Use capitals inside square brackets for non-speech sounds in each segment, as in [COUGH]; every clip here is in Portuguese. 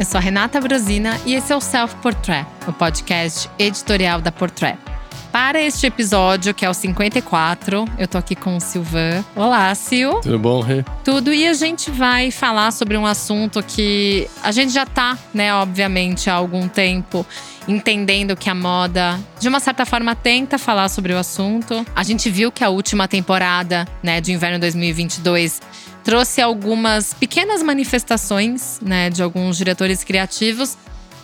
eu sou a Renata Brosina e esse é o Self Portrait, o podcast editorial da Portrait. Para este episódio, que é o 54, eu tô aqui com o Silvan. Olá, Sil. Tudo bom, Rê? Tudo. E a gente vai falar sobre um assunto que a gente já tá, né, obviamente, há algum tempo entendendo que a moda, de uma certa forma, tenta falar sobre o assunto. A gente viu que a última temporada, né, de inverno 2022 trouxe algumas pequenas manifestações, né, de alguns diretores criativos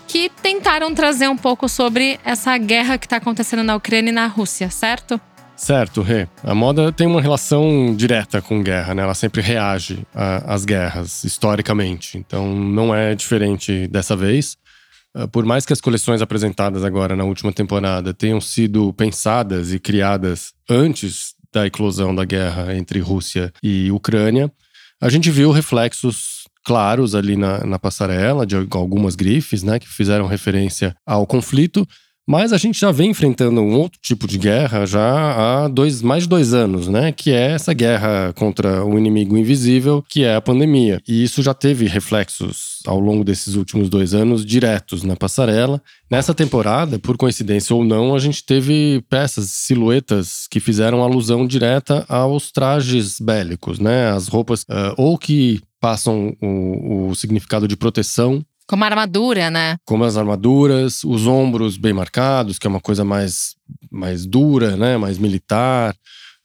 que tentaram trazer um pouco sobre essa guerra que está acontecendo na Ucrânia e na Rússia, certo? Certo, Rê. A moda tem uma relação direta com guerra, né? Ela sempre reage às guerras, historicamente. Então não é diferente dessa vez. Ah, por mais que as coleções apresentadas agora na última temporada tenham sido pensadas e criadas antes da eclosão da guerra entre Rússia e Ucrânia, a gente viu reflexos claros ali na, na passarela, de algumas grifes, né, que fizeram referência ao conflito. Mas a gente já vem enfrentando um outro tipo de guerra já há dois, mais de dois anos, né? Que é essa guerra contra o inimigo invisível, que é a pandemia. E isso já teve reflexos ao longo desses últimos dois anos diretos na passarela. Nessa temporada, por coincidência ou não, a gente teve peças, silhuetas que fizeram alusão direta aos trajes bélicos, né? As roupas, uh, ou que passam o, o significado de proteção como armadura, né? Como as armaduras, os ombros bem marcados, que é uma coisa mais, mais dura, né? Mais militar.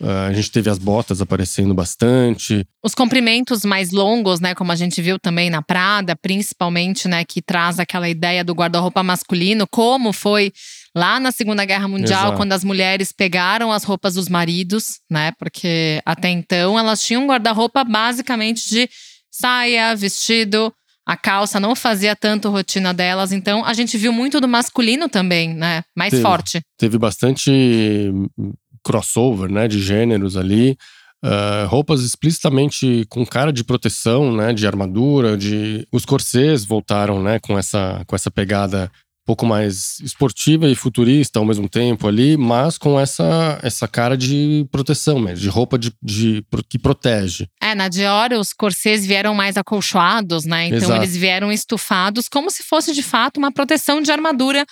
Uh, a gente teve as botas aparecendo bastante. Os comprimentos mais longos, né? Como a gente viu também na Prada, principalmente, né? Que traz aquela ideia do guarda-roupa masculino, como foi lá na Segunda Guerra Mundial, Exato. quando as mulheres pegaram as roupas dos maridos, né? Porque até então elas tinham um guarda-roupa basicamente de saia, vestido, a calça não fazia tanto rotina delas, então a gente viu muito do masculino também, né? Mais teve, forte. Teve bastante crossover, né, de gêneros ali. Uh, roupas explicitamente com cara de proteção, né, de armadura, de os corsês voltaram, né, com essa com essa pegada pouco mais esportiva e futurista ao mesmo tempo ali, mas com essa, essa cara de proteção mesmo, de roupa de, de, que protege. É, na Dior os corsês vieram mais acolchoados, né? Então Exato. eles vieram estufados como se fosse de fato uma proteção de armadura.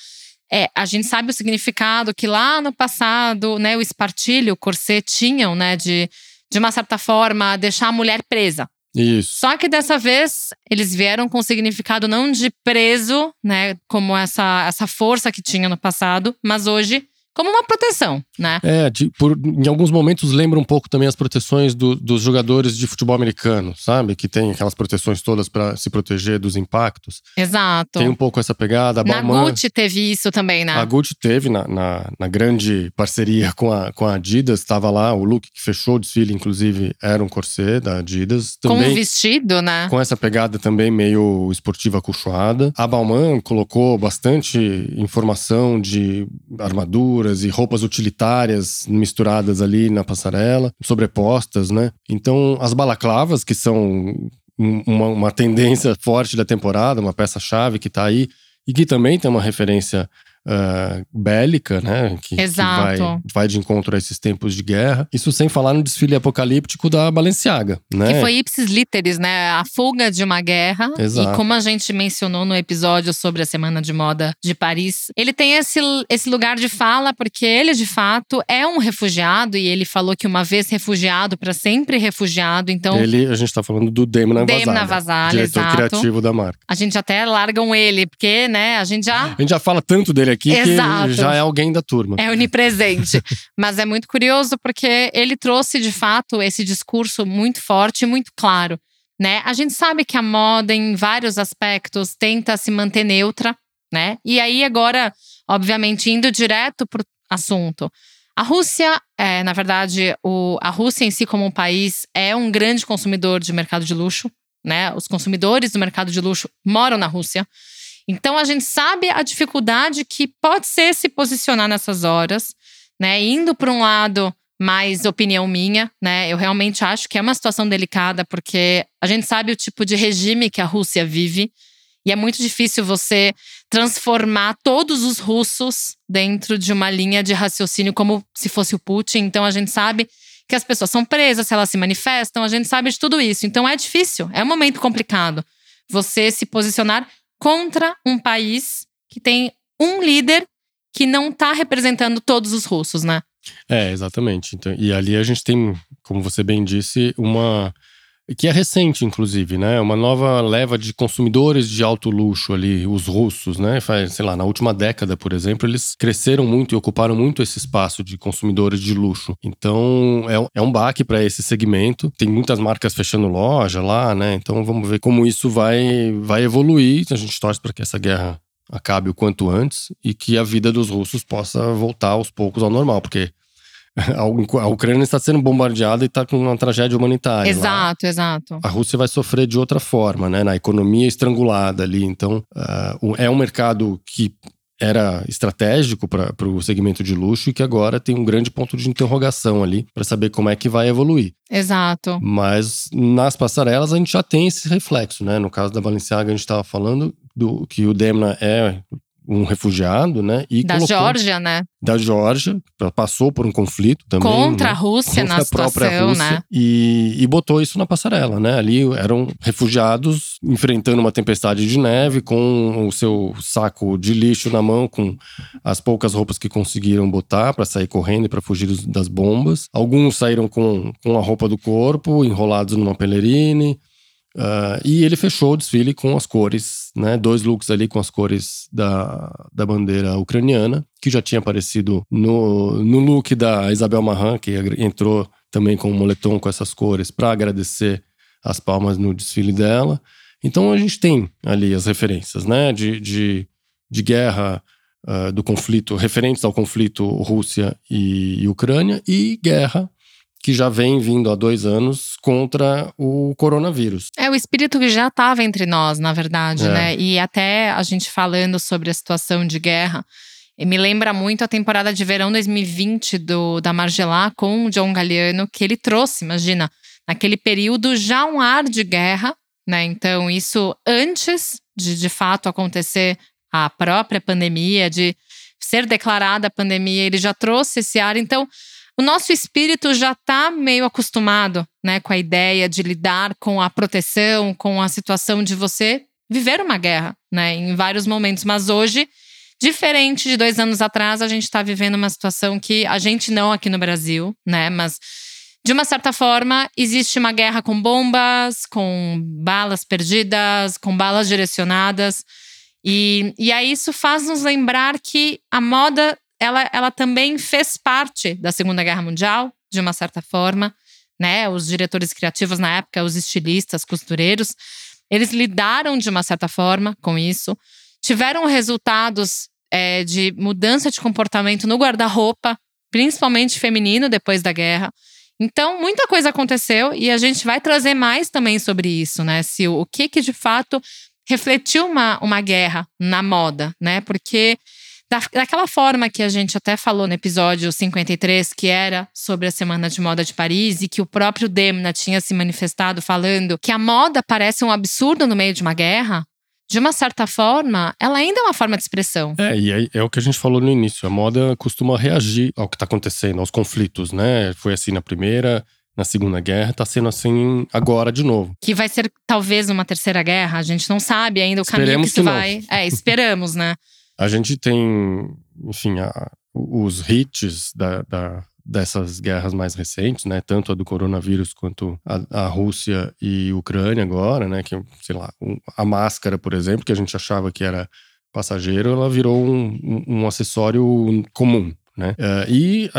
É, a gente sabe o significado que lá no passado, né, o espartilho, o corset tinham, né, de, de uma certa forma deixar a mulher presa. Isso. Só que dessa vez eles vieram com o significado não de preso, né, como essa, essa força que tinha no passado, mas hoje como uma proteção, né? É, de, por, em alguns momentos lembra um pouco também as proteções do, dos jogadores de futebol americano, sabe? Que tem aquelas proteções todas para se proteger dos impactos. Exato. Tem um pouco essa pegada. A na Gucci teve isso também, né? A Gucci teve na, na, na grande parceria com a, com a Adidas, estava lá, o look que fechou o desfile, inclusive, era um corset da Adidas. Também, com um vestido, né? Com essa pegada também meio esportiva acolchoada. A Balmain colocou bastante informação de armadura e roupas utilitárias misturadas ali na passarela, sobrepostas, né? Então, as balaclavas, que são uma, uma tendência forte da temporada, uma peça-chave que tá aí, e que também tem uma referência uh, bélica, né? Que, Exato. Que vai, vai de encontro a esses tempos de guerra. Isso sem falar no desfile apocalíptico da Balenciaga, né? Que foi ipsis literis, né? A fuga de uma guerra. Exato. E como a gente mencionou no episódio sobre a Semana de Moda de Paris, ele tem esse, esse lugar de fala porque ele, de fato, é um refugiado e ele falou que uma vez refugiado, para sempre refugiado. Então. Ele, a gente tá falando do Demna Vazalha. Demna Vazalha, diretor exato. criativo da marca. A gente até largam ele, porque, né, a gente já. A gente já fala tanto dele aqui aqui Exato. que já é alguém da turma. É onipresente. [LAUGHS] Mas é muito curioso porque ele trouxe de fato esse discurso muito forte e muito claro. Né? A gente sabe que a moda, em vários aspectos, tenta se manter neutra, né? E aí, agora, obviamente, indo direto para o assunto. A Rússia, é, na verdade, o, a Rússia em si, como um país, é um grande consumidor de mercado de luxo. Né? Os consumidores do mercado de luxo moram na Rússia. Então a gente sabe a dificuldade que pode ser se posicionar nessas horas, né? Indo para um lado mais opinião minha, né? Eu realmente acho que é uma situação delicada porque a gente sabe o tipo de regime que a Rússia vive e é muito difícil você transformar todos os russos dentro de uma linha de raciocínio como se fosse o Putin. Então a gente sabe que as pessoas são presas se elas se manifestam, a gente sabe de tudo isso. Então é difícil, é um momento complicado você se posicionar contra um país que tem um líder que não está representando todos os russos, né? É, exatamente. Então, e ali a gente tem, como você bem disse, uma que é recente, inclusive, né? Uma nova leva de consumidores de alto luxo ali, os russos, né? Sei lá, na última década, por exemplo, eles cresceram muito e ocuparam muito esse espaço de consumidores de luxo. Então, é, é um baque para esse segmento. Tem muitas marcas fechando loja lá, né? Então, vamos ver como isso vai, vai evoluir. A gente torce para que essa guerra acabe o quanto antes e que a vida dos russos possa voltar aos poucos ao normal, porque [LAUGHS] a Ucrânia está sendo bombardeada e está com uma tragédia humanitária. Exato, lá. exato. A Rússia vai sofrer de outra forma, né? Na economia estrangulada ali. Então, uh, é um mercado que era estratégico para o segmento de luxo e que agora tem um grande ponto de interrogação ali para saber como é que vai evoluir. Exato. Mas nas passarelas a gente já tem esse reflexo, né? No caso da Balenciaga a gente estava falando do que o Demna é um refugiado, né? E da colocou, Geórgia, né? Da Geórgia, passou por um conflito também. Contra né? a Rússia contra na a própria Rússia, né? E, e botou isso na passarela, né? Ali eram refugiados enfrentando uma tempestade de neve com o seu saco de lixo na mão, com as poucas roupas que conseguiram botar para sair correndo e para fugir das bombas. Alguns saíram com, com a roupa do corpo, enrolados numa pelerine. Uh, e ele fechou o desfile com as cores, né? Dois looks ali com as cores da, da bandeira ucraniana, que já tinha aparecido no, no look da Isabel Marran, que entrou também com um moletom com essas cores para agradecer as palmas no desfile dela. Então a gente tem ali as referências, né? De, de, de guerra, uh, do conflito, referentes ao conflito Rússia e, e Ucrânia, e guerra que já vem vindo há dois anos contra o coronavírus. É o espírito que já estava entre nós, na verdade, é. né? E até a gente falando sobre a situação de guerra, me lembra muito a temporada de verão 2020 do, da Margelá com o John Galliano, que ele trouxe, imagina, naquele período já um ar de guerra, né? Então, isso antes de de fato acontecer a própria pandemia, de ser declarada a pandemia, ele já trouxe esse ar. Então, o nosso espírito já está meio acostumado né, com a ideia de lidar com a proteção, com a situação de você viver uma guerra né, em vários momentos. Mas hoje, diferente de dois anos atrás, a gente está vivendo uma situação que a gente não aqui no Brasil, né? Mas de uma certa forma, existe uma guerra com bombas, com balas perdidas, com balas direcionadas. E, e aí isso faz nos lembrar que a moda ela, ela também fez parte da Segunda Guerra Mundial, de uma certa forma, né? Os diretores criativos na época, os estilistas, costureiros, eles lidaram de uma certa forma com isso, tiveram resultados é, de mudança de comportamento no guarda-roupa, principalmente feminino depois da guerra. Então, muita coisa aconteceu e a gente vai trazer mais também sobre isso, né? Se o, o que que de fato refletiu uma, uma guerra na moda, né? Porque da, daquela forma que a gente até falou no episódio 53, que era sobre a Semana de Moda de Paris, e que o próprio Demna tinha se manifestado falando que a moda parece um absurdo no meio de uma guerra, de uma certa forma, ela ainda é uma forma de expressão. É, e é, é o que a gente falou no início. A moda costuma reagir ao que está acontecendo, aos conflitos, né? Foi assim na primeira, na Segunda Guerra, está sendo assim agora de novo. Que vai ser talvez uma terceira guerra, a gente não sabe ainda o Esperemos caminho que, que vai. É, esperamos, né? A gente tem, enfim, a, os hits da, da, dessas guerras mais recentes, né? Tanto a do coronavírus quanto a, a Rússia e Ucrânia agora, né? Que, sei lá, a máscara, por exemplo, que a gente achava que era passageiro, ela virou um, um, acessório comum. Né? Uh, e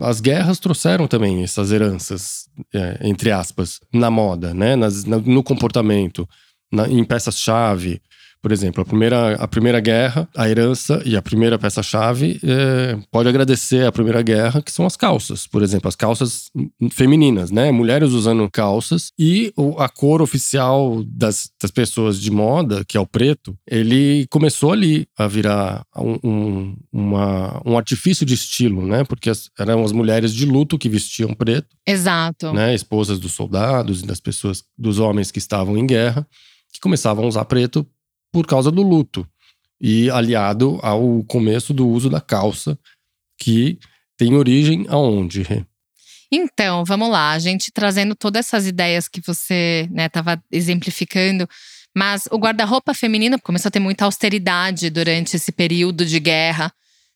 as guerras trouxeram também essas heranças, uh, entre aspas, na moda, né? Nas, na, no comportamento, na, em peças-chave. Por exemplo, a primeira, a primeira guerra, a herança e a primeira peça-chave é, pode agradecer a Primeira Guerra, que são as calças. Por exemplo, as calças femininas, né? Mulheres usando calças. E a cor oficial das, das pessoas de moda, que é o preto, ele começou ali a virar um, um, uma, um artifício de estilo, né? Porque as, eram as mulheres de luto que vestiam preto. Exato. Né? Esposas dos soldados e das pessoas, dos homens que estavam em guerra, que começavam a usar preto por causa do luto. E aliado ao começo do uso da calça, que tem origem aonde? Então, vamos lá, a gente trazendo todas essas ideias que você estava né, exemplificando, Mas o guarda-roupa feminino começou a ter muita austeridade durante esse período de guerra,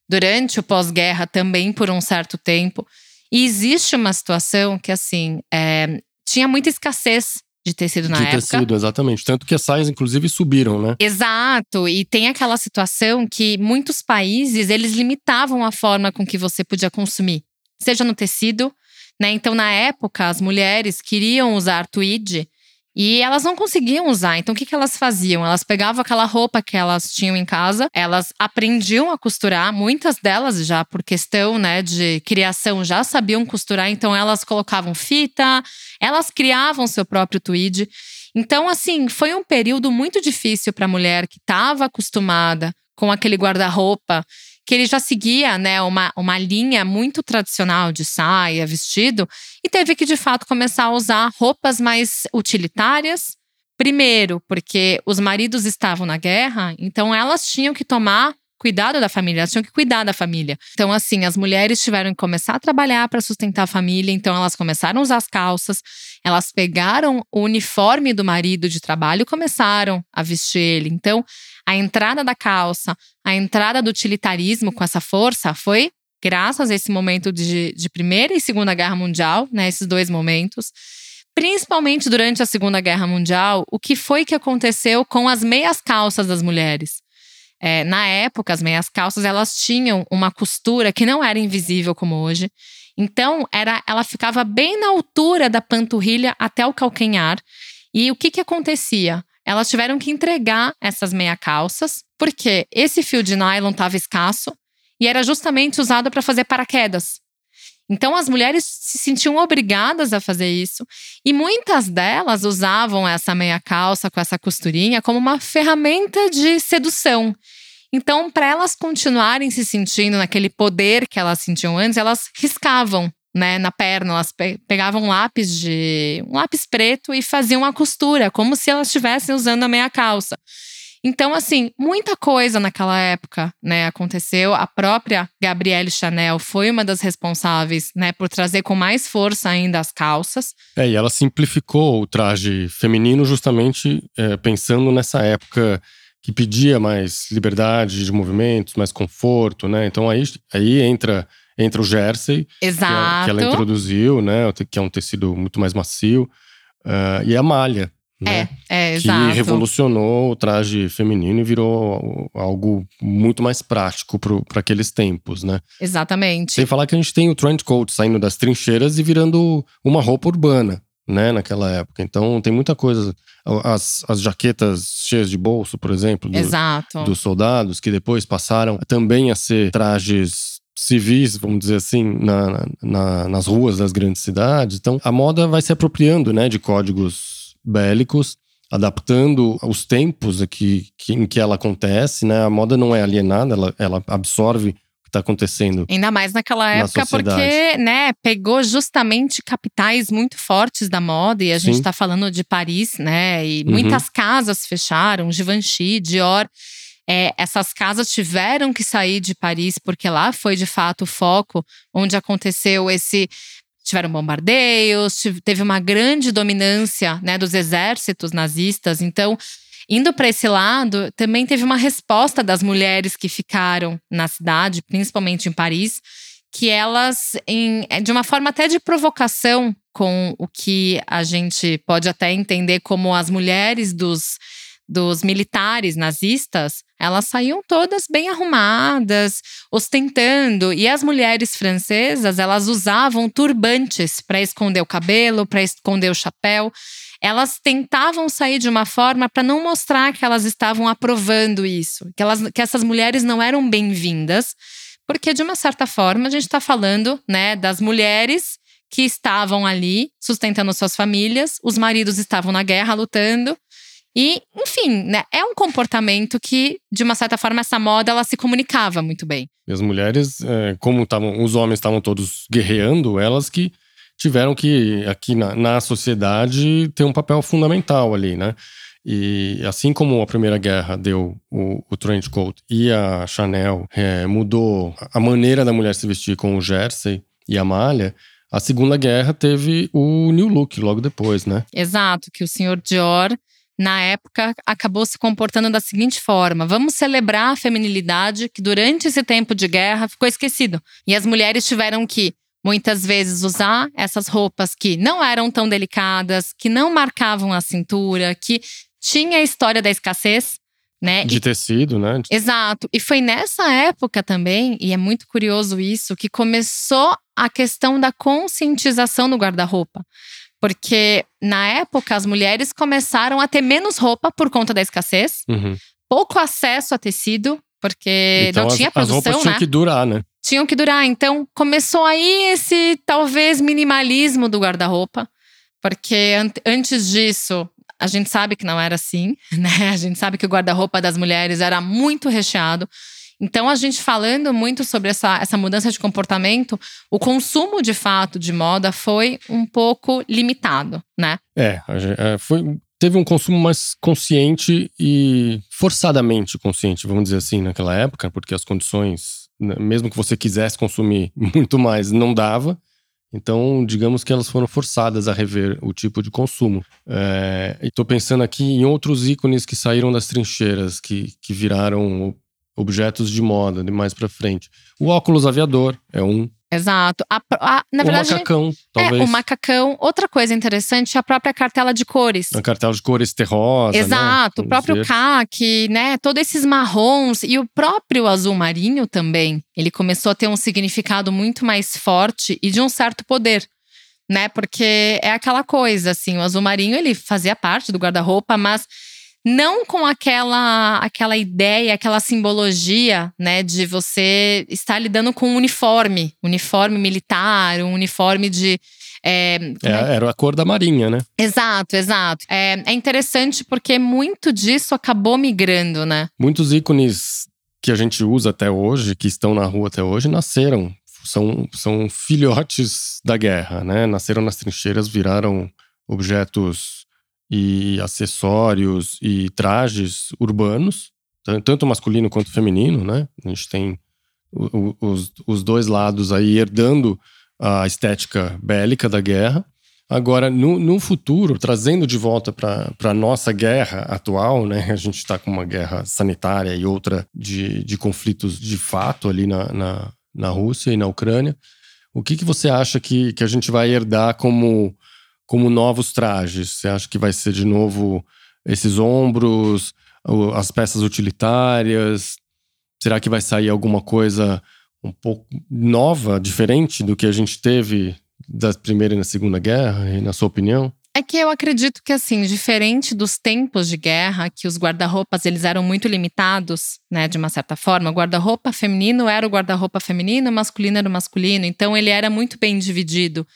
durante o pós-guerra também por um certo tempo. E existe uma situação que, assim, é, tinha muita escassez de tecido na de época. tecido, exatamente. Tanto que as saias, inclusive, subiram, né? Exato. E tem aquela situação que muitos países, eles limitavam a forma com que você podia consumir. Seja no tecido, né? Então, na época, as mulheres queriam usar tweed e elas não conseguiam usar. Então, o que, que elas faziam? Elas pegavam aquela roupa que elas tinham em casa, elas aprendiam a costurar. Muitas delas, já por questão né, de criação, já sabiam costurar. Então, elas colocavam fita, elas criavam seu próprio tweed. Então, assim, foi um período muito difícil para a mulher que estava acostumada com aquele guarda-roupa que ele já seguia né, uma, uma linha muito tradicional de saia, vestido, e teve que de fato começar a usar roupas mais utilitárias. Primeiro, porque os maridos estavam na guerra, então elas tinham que tomar cuidado da família, elas tinham que cuidar da família. Então, assim, as mulheres tiveram que começar a trabalhar para sustentar a família, então elas começaram a usar as calças, elas pegaram o uniforme do marido de trabalho e começaram a vestir ele. Então, a entrada da calça, a entrada do utilitarismo com essa força foi graças a esse momento de, de Primeira e Segunda Guerra Mundial, né, esses dois momentos. Principalmente durante a Segunda Guerra Mundial, o que foi que aconteceu com as meias calças das mulheres? É, na época, as meias calças elas tinham uma costura que não era invisível como hoje. Então, era, ela ficava bem na altura da panturrilha até o calcanhar. E o que, que acontecia? Elas tiveram que entregar essas meia calças, porque esse fio de nylon estava escasso e era justamente usado para fazer paraquedas. Então as mulheres se sentiam obrigadas a fazer isso e muitas delas usavam essa meia calça com essa costurinha como uma ferramenta de sedução. Então, para elas continuarem se sentindo naquele poder que elas sentiam antes, elas riscavam né, na perna, elas pe pegavam um lápis de um lápis preto e faziam a costura, como se elas estivessem usando a meia calça. Então, assim, muita coisa naquela época, né, aconteceu. A própria Gabrielle Chanel foi uma das responsáveis, né, por trazer com mais força ainda as calças. É, e ela simplificou o traje feminino justamente é, pensando nessa época que pedia mais liberdade de movimentos, mais conforto, né? Então aí, aí entra entra o jersey, Exato. Que, que ela introduziu, né? Que é um tecido muito mais macio. Uh, e a malha, né? É, é, que exato. revolucionou o traje feminino e virou algo muito mais prático para aqueles tempos, né? Exatamente. Sem falar que a gente tem o trench coat saindo das trincheiras e virando uma roupa urbana, né? Naquela época. Então tem muita coisa. As, as jaquetas cheias de bolso, por exemplo, do, Exato. dos soldados, que depois passaram também a ser trajes civis, vamos dizer assim, na, na, nas ruas das grandes cidades. Então, a moda vai se apropriando né, de códigos bélicos, adaptando os tempos aqui, que, em que ela acontece. Né? A moda não é alienada, ela, ela absorve o que está acontecendo. Ainda mais naquela época, na porque né, pegou justamente capitais muito fortes da moda, e a gente está falando de Paris, né? E Uhum. muitas casas fecharam, Givenchy, Dior. É, essas casas tiveram que sair de Paris, porque lá foi de fato o foco onde aconteceu esse. Tiveram bombardeios, teve uma grande dominância né, dos exércitos nazistas. Então, indo para esse lado, também teve uma resposta das mulheres que ficaram na cidade, principalmente em Paris, que elas, em- de uma forma até de provocação com o que a gente pode até entender como as mulheres dos dos militares nazistas, elas saíam todas bem arrumadas, ostentando. E as mulheres francesas, elas usavam turbantes para esconder o cabelo, para esconder o chapéu. Elas tentavam sair de uma forma para não mostrar que elas estavam aprovando isso, que, elas, que essas mulheres não eram bem-vindas, porque de uma certa forma a gente está falando, né, das mulheres que estavam ali sustentando suas famílias, os maridos estavam na guerra lutando. E, enfim, né, é um comportamento que, de uma certa forma, essa moda ela se comunicava muito bem. E as mulheres, é, como tavam, os homens estavam todos guerreando, elas que tiveram que, aqui na, na sociedade, ter um papel fundamental ali, né? E assim como a Primeira Guerra deu o, o trench coat e a Chanel é, mudou a maneira da mulher se vestir com o jersey e a malha, a Segunda Guerra teve o New Look logo depois, né? Exato, que o senhor Dior na época, acabou se comportando da seguinte forma: vamos celebrar a feminilidade que durante esse tempo de guerra ficou esquecido. E as mulheres tiveram que muitas vezes usar essas roupas que não eram tão delicadas, que não marcavam a cintura, que tinha a história da escassez, né? De e, tecido, né? Exato. E foi nessa época também, e é muito curioso isso, que começou a questão da conscientização no guarda-roupa. Porque na época as mulheres começaram a ter menos roupa por conta da escassez, Uhum. pouco acesso a tecido, porque Então não as, tinha as produção, roupas tinham né? que durar, né? tinham que durar. Então começou aí esse talvez minimalismo do guarda-roupa, porque an antes disso a gente sabe que não era assim, [LAUGHS] né? A gente sabe que o guarda-roupa das mulheres era muito recheado. Então, a gente falando muito sobre essa, essa mudança de comportamento, o consumo de fato de moda foi um pouco limitado, né? É, é, foi, teve um consumo mais consciente e forçadamente consciente, vamos dizer assim, naquela época, porque as condições, né, mesmo que você quisesse consumir [LAUGHS] muito mais, não dava. Então, digamos que elas foram forçadas a rever o tipo de consumo. É, e tô pensando aqui em outros ícones que saíram das trincheiras, que, que viraram objetos de moda de mais pra frente. O óculos aviador é um. Exato. A- a- na o verdade, macacão, é talvez. o macacão. Outra coisa interessante é a própria cartela de cores. A cartela de cores terrosa. né? Exato, o Vamos próprio caque, né? Todos esses marrons e o próprio azul marinho também. Ele começou a ter um significado muito mais forte e de um certo poder, né? Porque é aquela coisa, assim, o azul marinho ele fazia parte do guarda-roupa, mas não com aquela aquela ideia, aquela simbologia, né, de você estar lidando com um uniforme, uniforme militar, um uniforme de é, como é É, era a cor da marinha, né? Exato, exato. É, é interessante porque muito disso acabou migrando, né? Muitos ícones que a gente usa até hoje, que estão na rua até hoje, nasceram. São, são filhotes da guerra, né? Nasceram nas trincheiras, viraram objetos e acessórios e trajes urbanos, tan- tanto masculino quanto feminino, né? A gente tem os, os dois lados aí herdando a estética bélica da guerra. Agora, no, no futuro, trazendo de volta para a nossa guerra atual, né? A gente está com uma guerra sanitária e outra de, de conflitos de fato ali na, na, na Rússia e na Ucrânia. O que, que você acha que, que a gente vai herdar como, como novos trajes? Você acha que vai ser de novo esses ombros, as peças utilitárias? Será que vai sair alguma coisa um pouco nova, diferente do que a gente teve da Primeira e na Segunda Guerra, na sua opinião? É que eu acredito que, assim, diferente dos tempos de guerra, que os guarda-roupas eles eram muito limitados, né, de uma certa forma. O guarda-roupa feminino era o guarda-roupa feminino, o masculino era o masculino. Então, ele era muito bem dividido.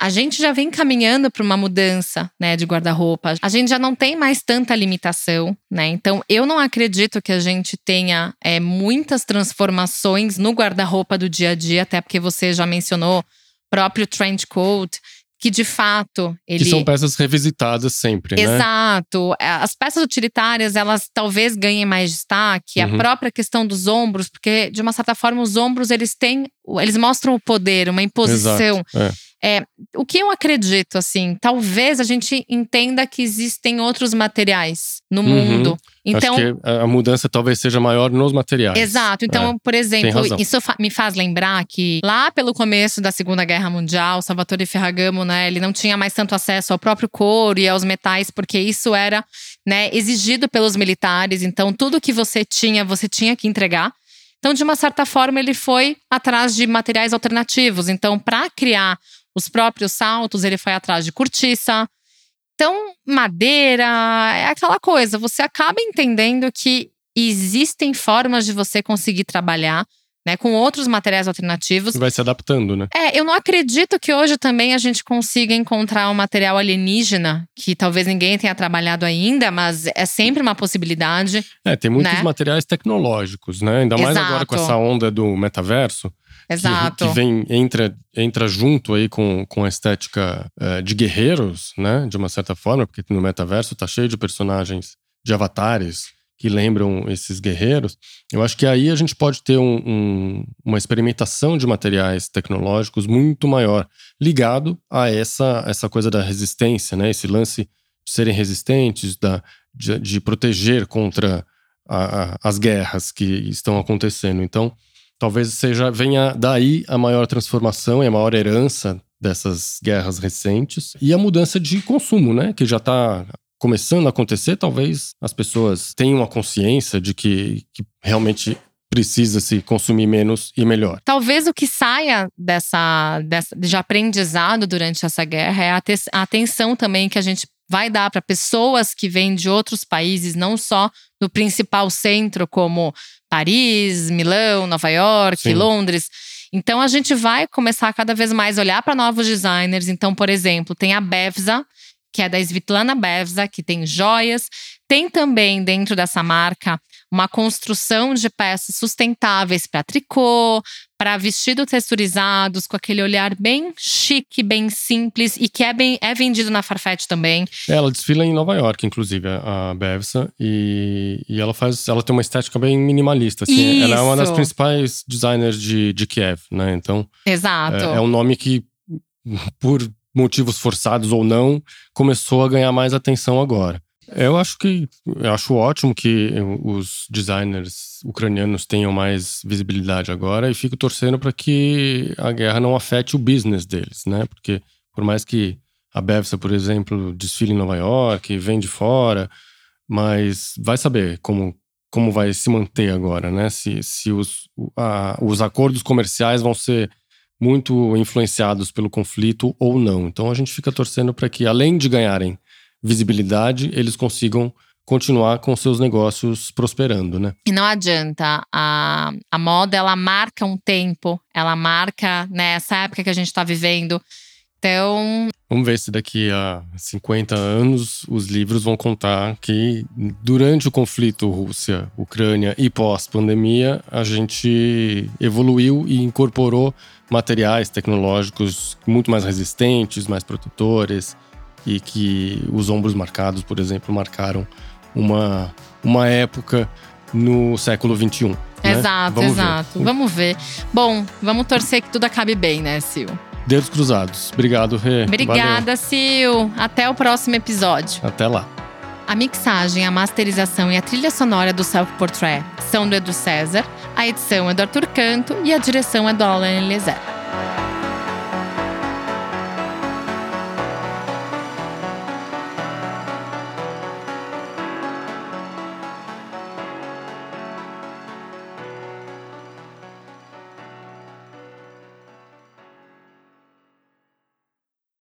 A gente já vem caminhando para uma mudança, né, de guarda-roupa. A gente já não tem mais tanta limitação, né? Então, eu não acredito que a gente tenha é, muitas transformações no guarda-roupa do dia a dia, até porque você já mencionou próprio trench coat, que de fato ele Que são peças revisitadas sempre, né? Exato. É, As peças utilitárias, elas talvez ganhem mais destaque. Uhum. A própria questão dos ombros, porque de uma certa forma os ombros eles têm, eles mostram o poder, uma imposição. Exato. É. O que eu acredito, assim, talvez a gente entenda que existem outros materiais no Uhum. mundo. Então, Acho que a a mudança talvez seja maior nos materiais. Exato. Então, É, por exemplo, isso me faz lembrar que lá pelo começo da Segunda Guerra Mundial, Salvatore Ferragamo, né, ele não tinha mais tanto acesso ao próprio couro e aos metais, porque isso era, né, exigido pelos militares. Então, tudo que você tinha, você tinha que entregar. Então, de uma certa forma, ele foi atrás de materiais alternativos. Então, para criar os próprios saltos, ele foi atrás de cortiça. Então, madeira, é aquela coisa. Você acaba entendendo que existem formas de você conseguir trabalhar né, com outros materiais alternativos. Vai se adaptando, né? É, eu não acredito que hoje também a gente consiga encontrar um material alienígena, que talvez ninguém tenha trabalhado ainda, mas é sempre uma possibilidade. É, tem muitos Né? materiais tecnológicos, né? Ainda mais agora Exato. com essa onda do metaverso. que- Exato. Que, vem, entra, entra junto aí com, com a estética eh, de guerreiros, né? De uma certa forma, porque no metaverso tá cheio de personagens, de avatares que lembram esses guerreiros. Eu acho que aí a gente pode ter um- um- uma experimentação de materiais tecnológicos muito maior, ligado a essa, essa coisa da resistência, né? Esse lance serem resistentes, da, de, de proteger contra a, a, as guerras que estão acontecendo. Então, talvez seja venha daí a maior transformação e a maior herança dessas guerras recentes e a mudança de consumo, né, que já está começando a acontecer. Talvez as pessoas tenham a consciência de que, que realmente precisa se consumir menos e melhor. Talvez o que saia dessa, dessa de aprendizado durante essa guerra é a, te, a atenção também que a gente vai dar para pessoas que vêm de outros países, não só do principal centro como Paris, Milão, Nova York, Sim. Londres. Então a gente vai começar cada vez mais a olhar para novos designers. Então, por exemplo, tem a Bevza, que é da Svitlana Bevza, que tem joias. Tem também dentro dessa marca uma construção de peças sustentáveis para tricô, para vestidos texturizados, com aquele olhar bem chique, bem simples e que é, bem, é vendido na Farfetch também. Ela desfila em Nova York, inclusive, a Bevsa, e, e ela faz, ela tem uma estética bem minimalista. Assim, ela é uma das principais designers de, de Kiev, né? Então, Exato. É, é um nome que, por motivos forçados ou não, começou a ganhar mais atenção agora. Eu acho que eu acho ótimo que os designers ucranianos tenham mais visibilidade agora e fico torcendo para que a guerra não afete o business deles, né? Porque por mais que a Bevsa, por exemplo, desfile em Nova York, vem de fora, mas vai saber como como vai se manter agora, né? Se, se os, a, os acordos comerciais vão ser muito influenciados pelo conflito ou não. Então a gente fica torcendo para que, além de ganharem visibilidade, eles consigam continuar com seus negócios prosperando, né? E não adianta, a, a moda ela marca um tempo, ela marca né, essa época que a gente está vivendo. Então. Vamos ver se daqui a 50 anos os livros vão contar que durante o conflito Rússia-Ucrânia e pós-pandemia a gente evoluiu e incorporou materiais tecnológicos muito mais resistentes, mais protetores, e que os ombros marcados, por exemplo, marcaram uma, uma época no século XXI. Né? Exato, vamos exato. Ver. Vamos ver. Bom, vamos torcer que tudo acabe bem, né, Sil? Dedos cruzados. Obrigado, Rê. Obrigada, Valeu. Sil. Até o próximo episódio. Até lá. A mixagem, a masterização e a trilha sonora do Self Portrait são do Edu César, a edição é do Arthur Canto e a direção é do Alan Eliezer.